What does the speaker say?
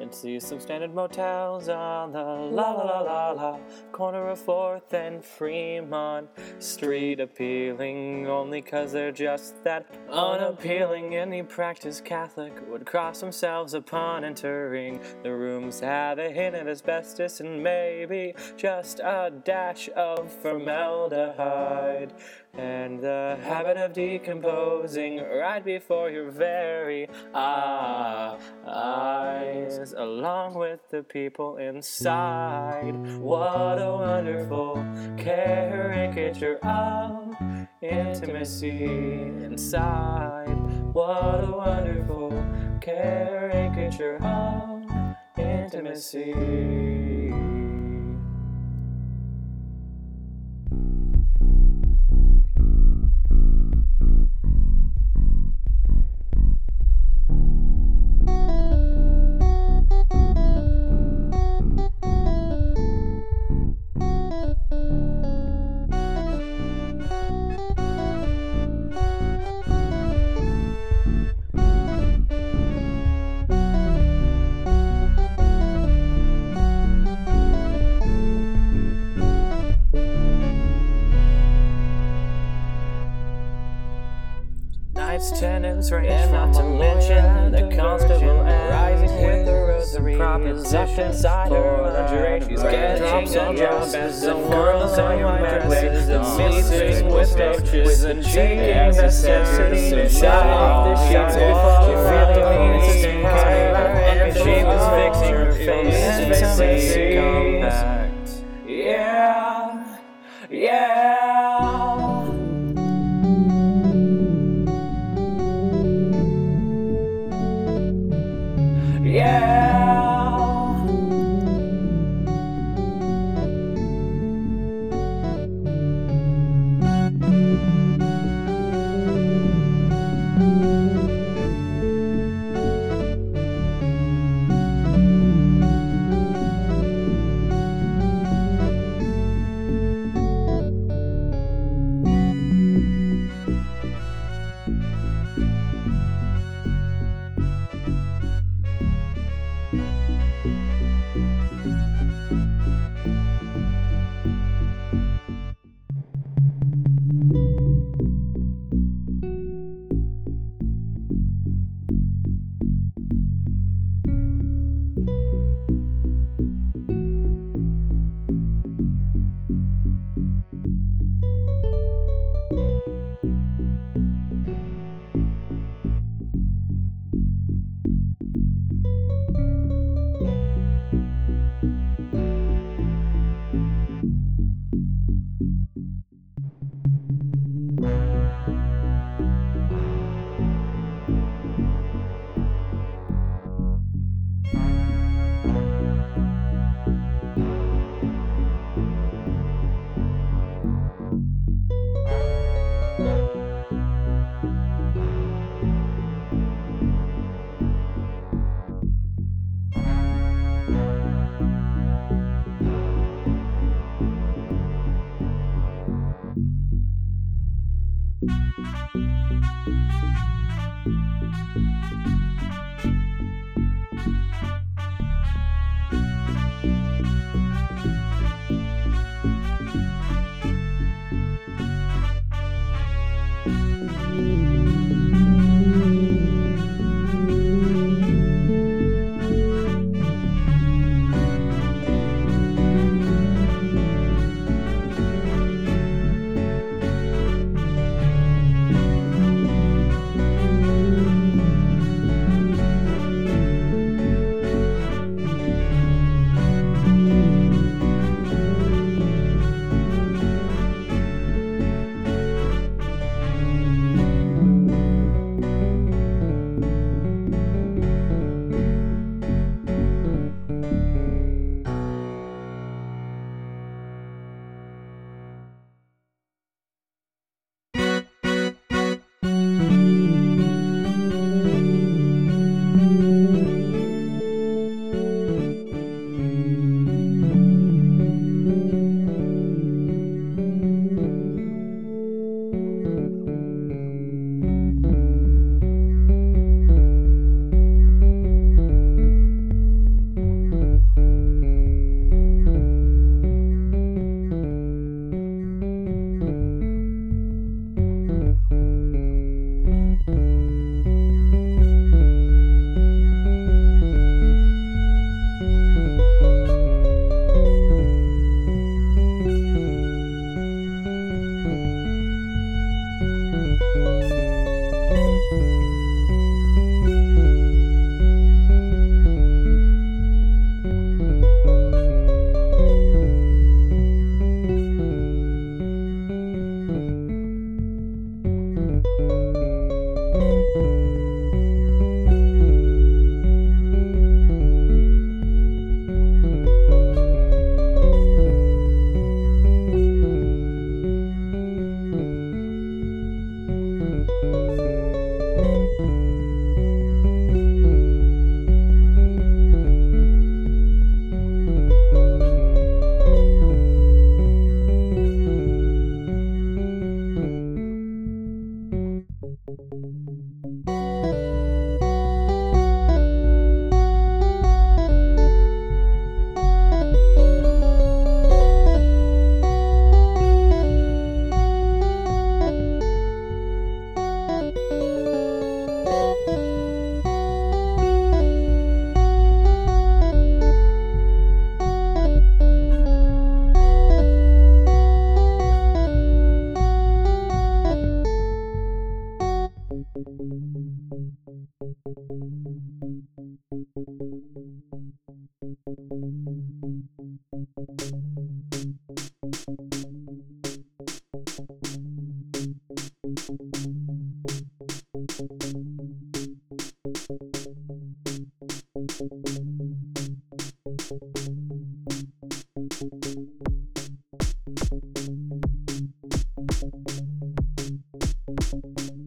and see some standard motels on the la la la la la corner of 4th and Fremont Street. Appealing only 'cause they're just that unappealing. Any practiced Catholic would cross themselves upon entering. The rooms have a hint of asbestos and maybe just a dash of formaldehyde. And the habit of decomposing right before your very ah, eyes, along with the people inside. What a wonderful caricature of intimacy inside. What a wonderful caricature of intimacy. Tenants range And not to mention the constable and rising with the rosary proposition is up inside her lingerie. the She's getting on dresses and and girls on white dresses and and missing with roaches and and taking necessities necessities inside off the sheets before she the really needs to before care. she And she was fixing her face and facing compact. Yeah, yeah. Thank you. Música